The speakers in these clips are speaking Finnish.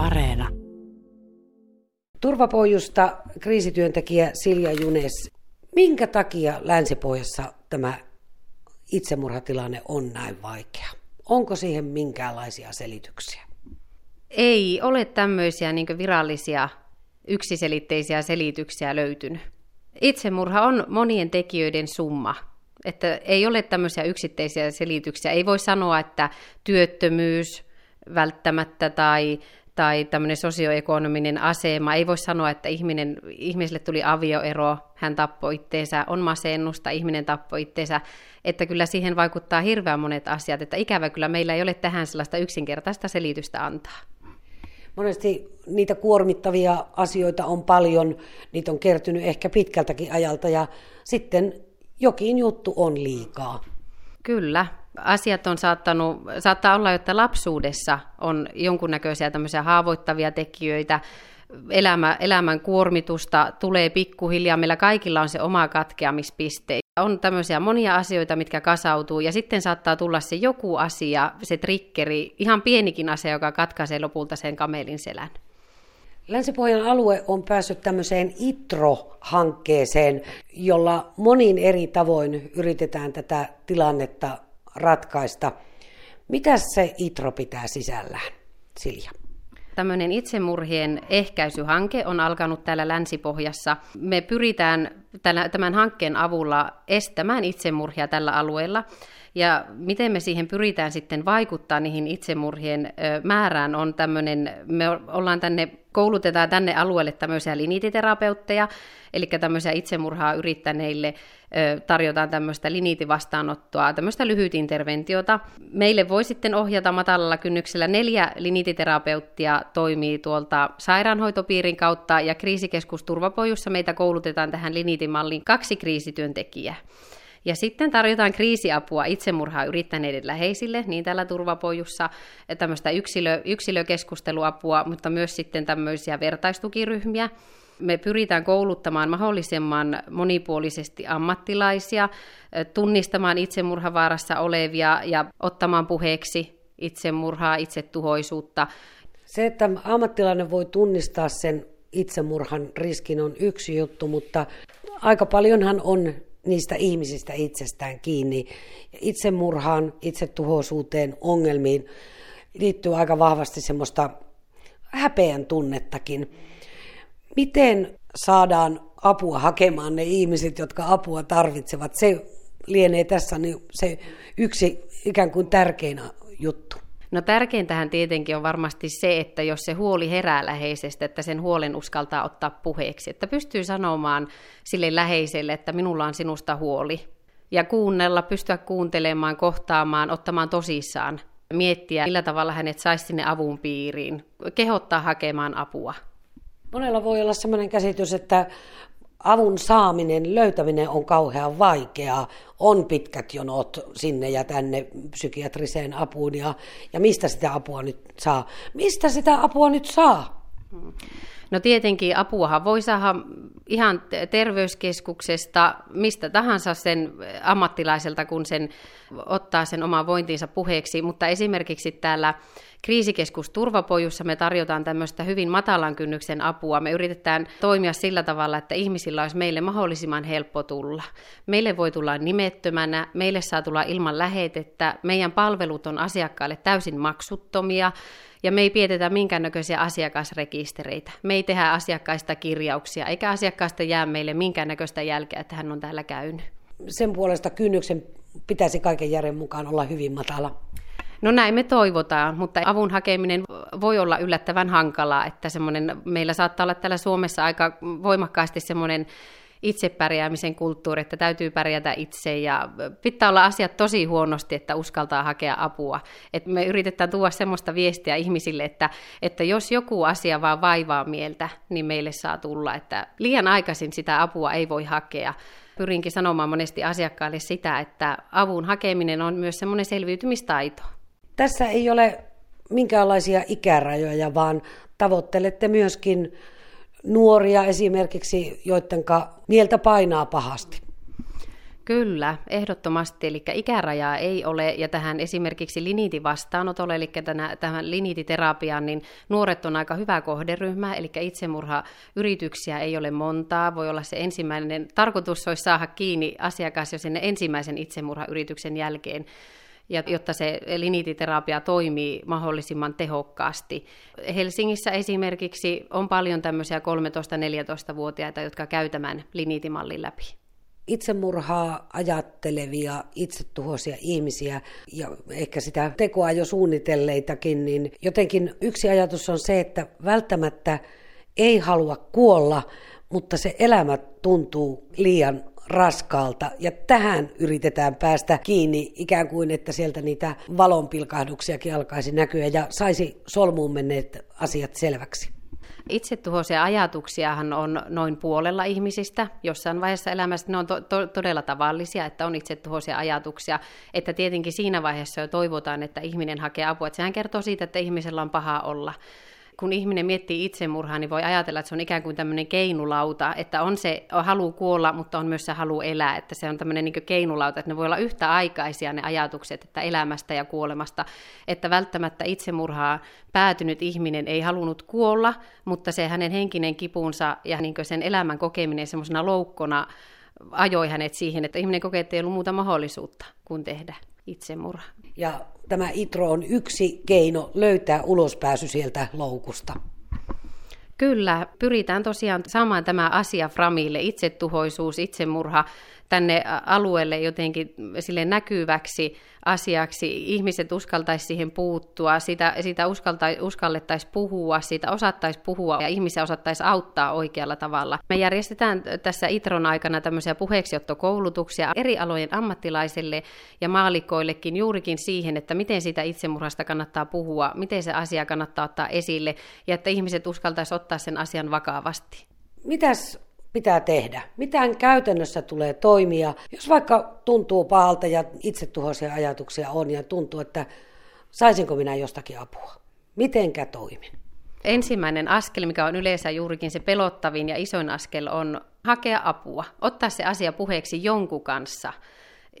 Areena. Turvapojusta kriisityöntekijä Silja Junes. Minkä takia Länsipohjassa tämä itsemurhatilanne on näin vaikea? Onko siihen minkäänlaisia selityksiä? Ei ole tämmöisiä niin virallisia yksiselitteisiä selityksiä löytynyt. Itsemurha on monien tekijöiden summa. Että ei ole tämmöisiä yksittäisiä selityksiä. Ei voi sanoa, että työttömyys välttämättä tai, tai tämmöinen sosioekonominen asema. Ei voi sanoa, että ihminen, ihmiselle tuli avioero, hän tappoi itteensä, on masennusta, ihminen tappoi itteensä. Että kyllä siihen vaikuttaa hirveän monet asiat. Että ikävä kyllä meillä ei ole tähän sellaista yksinkertaista selitystä antaa. Monesti niitä kuormittavia asioita on paljon, niitä on kertynyt ehkä pitkältäkin ajalta ja sitten jokin juttu on liikaa. Kyllä. Asiat on saattanut, saattaa olla, että lapsuudessa on jonkunnäköisiä tämmöisiä haavoittavia tekijöitä, elämä, elämän kuormitusta tulee pikkuhiljaa, meillä kaikilla on se oma katkeamispiste. On tämmöisiä monia asioita, mitkä kasautuu, ja sitten saattaa tulla se joku asia, se trikkeri, ihan pienikin asia, joka katkaisee lopulta sen kamelin selän. Länsi-Pohjan alue on päässyt tämmöiseen ITRO-hankkeeseen, jolla monin eri tavoin yritetään tätä tilannetta ratkaista. Mitä se ITRO pitää sisällään, Silja? Tämmöinen itsemurhien ehkäisyhanke on alkanut täällä Länsi-Pohjassa. Me pyritään tämän hankkeen avulla estämään itsemurhia tällä alueella. Ja miten me siihen pyritään sitten vaikuttaa niihin itsemurhien määrään on tämmöinen, me ollaan tänne, koulutetaan tänne alueelle tämmöisiä linititerapeutteja, eli tämmöisiä itsemurhaa yrittäneille tarjotaan tämmöistä linitivastaanottoa, tämmöistä lyhytinterventiota. Meille voi sitten ohjata matalalla kynnyksellä neljä linititerapeuttia toimii tuolta sairaanhoitopiirin kautta ja kriisikeskus Turvapojussa meitä koulutetaan tähän linitimalliin kaksi kriisityöntekijää. Ja sitten tarjotaan kriisiapua itsemurhaa yrittäneiden läheisille, niin täällä turvapojussa, tämmöistä yksilö, yksilökeskusteluapua, mutta myös sitten tämmöisiä vertaistukiryhmiä. Me pyritään kouluttamaan mahdollisimman monipuolisesti ammattilaisia, tunnistamaan itsemurhavaarassa olevia ja ottamaan puheeksi itsemurhaa, itsetuhoisuutta. Se, että ammattilainen voi tunnistaa sen itsemurhan riskin on yksi juttu, mutta aika paljonhan on niistä ihmisistä itsestään kiinni. Itsemurhaan, itsetuhoisuuteen, ongelmiin liittyy aika vahvasti semmoista häpeän tunnettakin. Miten saadaan apua hakemaan ne ihmiset, jotka apua tarvitsevat? Se lienee tässä niin se yksi ikään kuin tärkein juttu. No tärkeintähän tietenkin on varmasti se, että jos se huoli herää läheisestä, että sen huolen uskaltaa ottaa puheeksi, että pystyy sanomaan sille läheiselle, että minulla on sinusta huoli. Ja kuunnella, pystyä kuuntelemaan, kohtaamaan, ottamaan tosissaan, miettiä, millä tavalla hänet saisi sinne avun piiriin, kehottaa hakemaan apua. Monella voi olla sellainen käsitys, että avun saaminen, löytäminen on kauhean vaikeaa. On pitkät jonot sinne ja tänne psykiatriseen apuun ja, ja mistä sitä apua nyt saa? Mistä sitä apua nyt saa? No tietenkin apuahan voi saada ihan terveyskeskuksesta, mistä tahansa sen ammattilaiselta, kun sen ottaa sen oman vointinsa puheeksi, mutta esimerkiksi täällä kriisikeskus Turvapojussa me tarjotaan tämmöistä hyvin matalan kynnyksen apua. Me yritetään toimia sillä tavalla, että ihmisillä olisi meille mahdollisimman helppo tulla. Meille voi tulla nimettömänä, meille saa tulla ilman lähetettä, meidän palvelut on asiakkaille täysin maksuttomia, ja me ei pidetä minkäännäköisiä asiakasrekistereitä. Me ei tehdä asiakkaista kirjauksia, eikä asiakkaasta jää meille minkäännäköistä jälkeä, että hän on täällä käynyt. Sen puolesta kynnyksen pitäisi kaiken järjen mukaan olla hyvin matala. No näin me toivotaan, mutta avun hakeminen voi olla yllättävän hankalaa, että semmoinen, meillä saattaa olla täällä Suomessa aika voimakkaasti semmoinen itsepärjäämisen kulttuuri, että täytyy pärjätä itse ja pitää olla asiat tosi huonosti, että uskaltaa hakea apua. Et me yritetään tuoda semmoista viestiä ihmisille, että, että jos joku asia vaan vaivaa mieltä, niin meille saa tulla, että liian aikaisin sitä apua ei voi hakea. Pyrinkin sanomaan monesti asiakkaille sitä, että avun hakeminen on myös semmoinen selviytymistaito. Tässä ei ole minkäänlaisia ikärajoja, vaan tavoittelette myöskin nuoria esimerkiksi, joiden mieltä painaa pahasti. Kyllä, ehdottomasti. Eli ikärajaa ei ole, ja tähän esimerkiksi liniitivastaanotolle, eli tähän liniititerapiaan, niin nuoret on aika hyvä kohderyhmä, eli itsemurhayrityksiä ei ole montaa. Voi olla se ensimmäinen, tarkoitus olisi saada kiinni asiakas jo sinne ensimmäisen itsemurhayrityksen jälkeen ja jotta se liniititerapia toimii mahdollisimman tehokkaasti. Helsingissä esimerkiksi on paljon tämmöisiä 13-14-vuotiaita, jotka käytämään liniitimallin läpi itsemurhaa ajattelevia, itsetuhoisia ihmisiä ja ehkä sitä tekoa jo suunnitelleitakin, niin jotenkin yksi ajatus on se, että välttämättä ei halua kuolla, mutta se elämä tuntuu liian raskaalta. Ja tähän yritetään päästä kiinni ikään kuin, että sieltä niitä valonpilkahduksiakin alkaisi näkyä ja saisi solmuun menneet asiat selväksi. Itsetuhoisia ajatuksiahan on noin puolella ihmisistä. Jossain vaiheessa elämästä ne on to- to- todella tavallisia, että on itsetuhoisia ajatuksia. Että tietenkin siinä vaiheessa jo toivotaan, että ihminen hakee apua. Että sehän kertoo siitä, että ihmisellä on paha olla kun ihminen miettii itsemurhaa, niin voi ajatella, että se on ikään kuin tämmöinen keinulauta, että on se halu kuolla, mutta on myös se halu elää, että se on tämmöinen niin keinulauta, että ne voi olla yhtä aikaisia ne ajatukset, että elämästä ja kuolemasta, että välttämättä itsemurhaa päätynyt ihminen ei halunnut kuolla, mutta se hänen henkinen kipunsa ja niin sen elämän kokeminen semmoisena loukkona ajoi hänet siihen, että ihminen kokee, että ei ollut muuta mahdollisuutta kuin tehdä itsemurha. Ja tämä ITRO on yksi keino löytää ulospääsy sieltä loukusta. Kyllä, pyritään tosiaan saamaan tämä asia Framille, itsetuhoisuus, itsemurha, tänne alueelle jotenkin sille näkyväksi asiaksi. Ihmiset uskaltaisi siihen puuttua, sitä, sitä uskallettaisiin puhua, siitä osattaisi puhua ja ihmisiä osattaisi auttaa oikealla tavalla. Me järjestetään tässä ITRON aikana tämmöisiä puheeksiottokoulutuksia eri alojen ammattilaisille ja maalikoillekin juurikin siihen, että miten sitä itsemurhasta kannattaa puhua, miten se asia kannattaa ottaa esille ja että ihmiset uskaltaisi ottaa sen asian vakavasti. Mitäs pitää tehdä? Mitään käytännössä tulee toimia? Jos vaikka tuntuu pahalta ja itsetuhoisia ajatuksia on ja tuntuu, että saisinko minä jostakin apua? Mitenkä toimin? Ensimmäinen askel, mikä on yleensä juurikin se pelottavin ja isoin askel, on hakea apua, ottaa se asia puheeksi jonkun kanssa –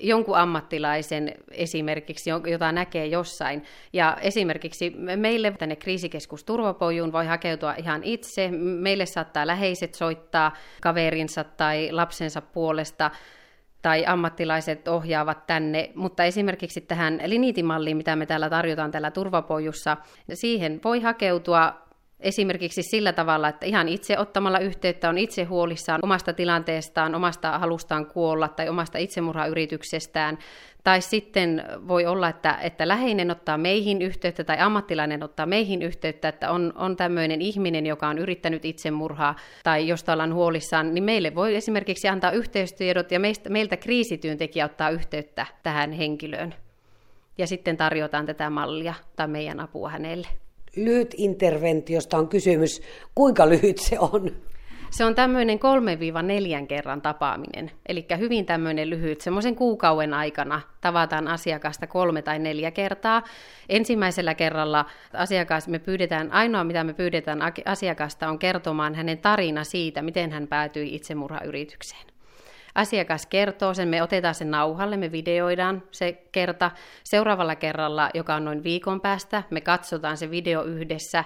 jonkun ammattilaisen esimerkiksi, jota näkee jossain. Ja esimerkiksi meille tänne kriisikeskus Turvapojuun voi hakeutua ihan itse. Meille saattaa läheiset soittaa kaverinsa tai lapsensa puolesta tai ammattilaiset ohjaavat tänne, mutta esimerkiksi tähän liniitimalliin, mitä me täällä tarjotaan täällä turvapojussa, siihen voi hakeutua Esimerkiksi sillä tavalla, että ihan itse ottamalla yhteyttä on itse huolissaan omasta tilanteestaan, omasta halustaan kuolla tai omasta itsemurhayrityksestään. Tai sitten voi olla, että, että läheinen ottaa meihin yhteyttä tai ammattilainen ottaa meihin yhteyttä, että on, on tämmöinen ihminen, joka on yrittänyt itsemurhaa tai josta ollaan huolissaan, niin meille voi esimerkiksi antaa yhteystiedot ja meistä, meiltä kriisityöntekijä ottaa yhteyttä tähän henkilöön. Ja sitten tarjotaan tätä mallia tai meidän apua hänelle lyhyt interventiosta on kysymys. Kuinka lyhyt se on? Se on tämmöinen kolme neljän kerran tapaaminen, eli hyvin tämmöinen lyhyt. Semmoisen kuukauden aikana tavataan asiakasta kolme tai neljä kertaa. Ensimmäisellä kerralla asiakas, me pyydetään, ainoa mitä me pyydetään asiakasta on kertomaan hänen tarina siitä, miten hän päätyi itsemurhayritykseen. Asiakas kertoo sen, me otetaan sen nauhalle, me videoidaan se kerta. Seuraavalla kerralla, joka on noin viikon päästä, me katsotaan se video yhdessä,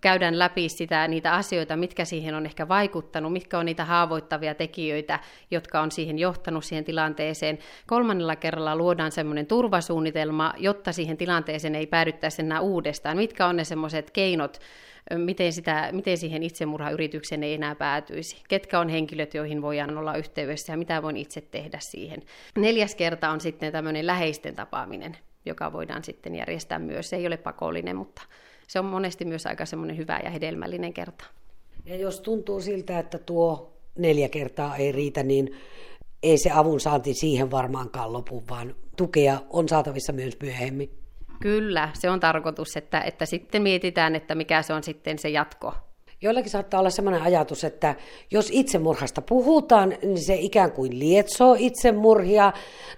käydään läpi sitä, niitä asioita, mitkä siihen on ehkä vaikuttanut, mitkä on niitä haavoittavia tekijöitä, jotka on siihen johtanut siihen tilanteeseen. Kolmannella kerralla luodaan semmoinen turvasuunnitelma, jotta siihen tilanteeseen ei päädyttäisi enää uudestaan. Mitkä on ne semmoiset keinot, miten, sitä, miten siihen itsemurhayritykseen ei enää päätyisi. Ketkä on henkilöt, joihin voidaan olla yhteydessä ja mitä voin itse tehdä siihen. Neljäs kerta on sitten tämmöinen läheisten tapaaminen, joka voidaan sitten järjestää myös. Se ei ole pakollinen, mutta se on monesti myös aika semmoinen hyvä ja hedelmällinen kerta. Ja jos tuntuu siltä, että tuo neljä kertaa ei riitä, niin ei se avun saanti siihen varmaankaan lopu, vaan tukea on saatavissa myös myöhemmin. Kyllä, se on tarkoitus, että, että sitten mietitään, että mikä se on sitten se jatko. Joillakin saattaa olla sellainen ajatus, että jos itsemurhasta puhutaan, niin se ikään kuin lietsoo itsemurhia,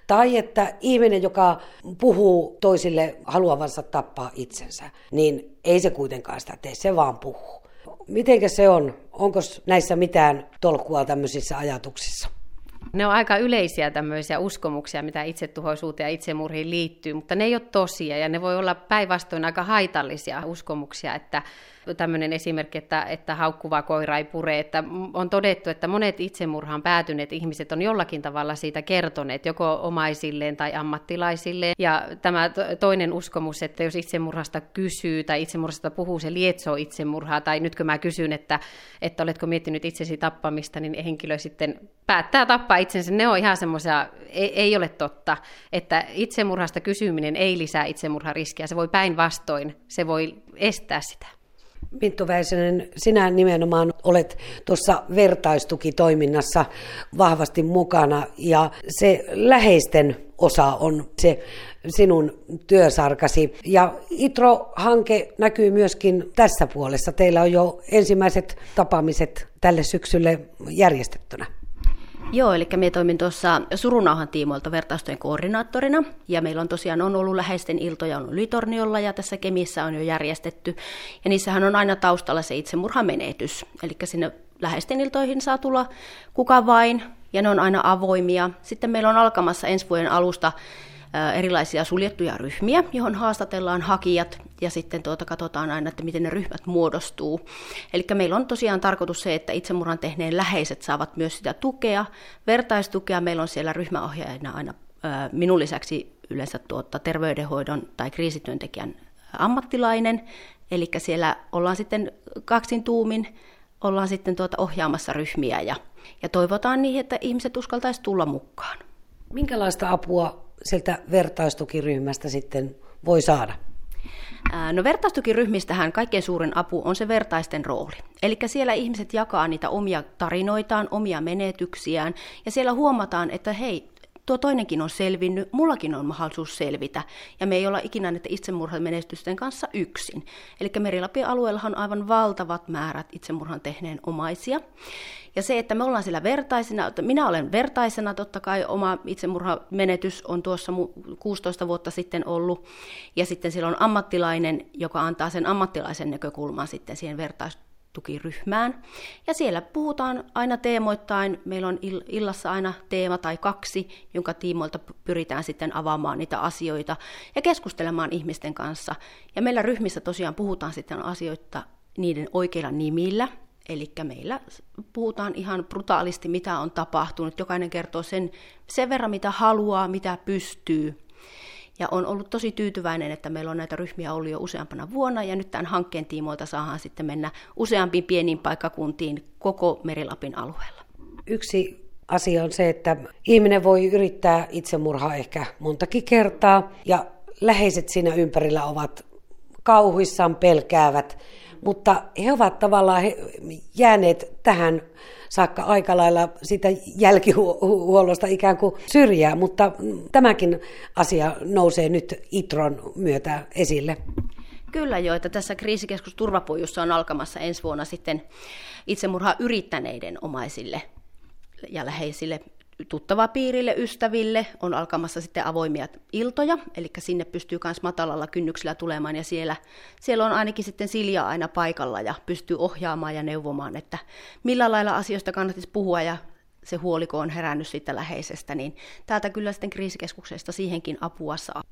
tai että ihminen, joka puhuu toisille haluavansa tappaa itsensä, niin ei se kuitenkaan sitä tee, se vaan puhuu. Mitenkä se on? Onko näissä mitään tolkkua tämmöisissä ajatuksissa? Ne on aika yleisiä tämmöisiä uskomuksia, mitä itsetuhoisuuteen ja itsemurhiin liittyy, mutta ne ei ole tosia ja ne voi olla päinvastoin aika haitallisia uskomuksia, että tämmöinen esimerkki, että, että haukkuva koira ei pure, että on todettu, että monet itsemurhaan päätyneet ihmiset on jollakin tavalla siitä kertoneet, joko omaisilleen tai ammattilaisilleen. Ja tämä toinen uskomus, että jos itsemurhasta kysyy tai itsemurhasta puhuu, se lietsoo itsemurhaa, tai nytkö mä kysyn, että, että oletko miettinyt itsesi tappamista, niin henkilö sitten päättää tappaa itsensä. Ne on ihan semmoisia, ei, ei ole totta, että itsemurhasta kysyminen ei lisää itsemurhariskiä, se voi päinvastoin, se voi estää sitä. Minttu Väisänen, sinä nimenomaan olet tuossa vertaistukitoiminnassa vahvasti mukana ja se läheisten osa on se sinun työsarkasi. Ja ITRO-hanke näkyy myöskin tässä puolessa. Teillä on jo ensimmäiset tapaamiset tälle syksylle järjestettynä. Joo, eli me toimin tuossa surunauhan tiimoilta vertaistojen koordinaattorina, ja meillä on tosiaan on ollut läheisten iltoja on Ylitorniolla, ja tässä Kemissä on jo järjestetty, ja niissähän on aina taustalla se itsemurhamenetys, eli sinne läheisten iltoihin saa tulla kuka vain, ja ne on aina avoimia. Sitten meillä on alkamassa ensi vuoden alusta erilaisia suljettuja ryhmiä, johon haastatellaan hakijat ja sitten tuota katsotaan aina, että miten ne ryhmät muodostuu. Eli meillä on tosiaan tarkoitus se, että itsemurhan tehneen läheiset saavat myös sitä tukea, vertaistukea. Meillä on siellä ryhmäohjaajana aina minun lisäksi yleensä tuota, terveydenhoidon tai kriisityöntekijän ammattilainen, eli siellä ollaan sitten kaksin tuumin, ollaan sitten tuota ohjaamassa ryhmiä ja, ja toivotaan niin, että ihmiset uskaltaisi tulla mukaan. Minkälaista apua sieltä vertaistukiryhmästä sitten voi saada? No vertaistukiryhmistähän kaikkein suurin apu on se vertaisten rooli. Eli siellä ihmiset jakaa niitä omia tarinoitaan, omia menetyksiään, ja siellä huomataan, että hei, tuo toinenkin on selvinnyt, mullakin on mahdollisuus selvitä, ja me ei olla ikinä näiden itsemurhamenestysten kanssa yksin. Eli Merilapin alueella on aivan valtavat määrät itsemurhan tehneen omaisia, ja se, että me ollaan siellä vertaisena, että minä olen vertaisena, totta kai oma itsemurhamenetys on tuossa 16 vuotta sitten ollut, ja sitten siellä on ammattilainen, joka antaa sen ammattilaisen näkökulman sitten siihen vertaistukiryhmään. Ja siellä puhutaan aina teemoittain, meillä on illassa aina teema tai kaksi, jonka tiimoilta pyritään sitten avaamaan niitä asioita ja keskustelemaan ihmisten kanssa. Ja meillä ryhmissä tosiaan puhutaan sitten asioita niiden oikeilla nimillä, Eli meillä puhutaan ihan brutaalisti, mitä on tapahtunut. Jokainen kertoo sen, sen verran, mitä haluaa, mitä pystyy. Ja on ollut tosi tyytyväinen, että meillä on näitä ryhmiä ollut jo useampana vuonna, ja nyt tämän hankkeen tiimoilta saadaan sitten mennä useampiin pieniin paikkakuntiin koko Merilapin alueella. Yksi asia on se, että ihminen voi yrittää itsemurhaa ehkä montakin kertaa, ja läheiset siinä ympärillä ovat kauhuissaan pelkäävät, mutta he ovat tavallaan jääneet tähän saakka aika lailla sitä jälkihuollosta ikään kuin syrjää, mutta tämäkin asia nousee nyt ITRON myötä esille. Kyllä jo, että tässä kriisikeskus Turvapujussa on alkamassa ensi vuonna sitten itsemurhaa yrittäneiden omaisille ja läheisille tuttava piirille, ystäville on alkamassa sitten avoimia iltoja, eli sinne pystyy myös matalalla kynnyksellä tulemaan, ja siellä, siellä on ainakin sitten Silja aina paikalla ja pystyy ohjaamaan ja neuvomaan, että millä lailla asioista kannattaisi puhua, ja se huoliko on herännyt siitä läheisestä, niin täältä kyllä sitten kriisikeskuksesta siihenkin apua saa.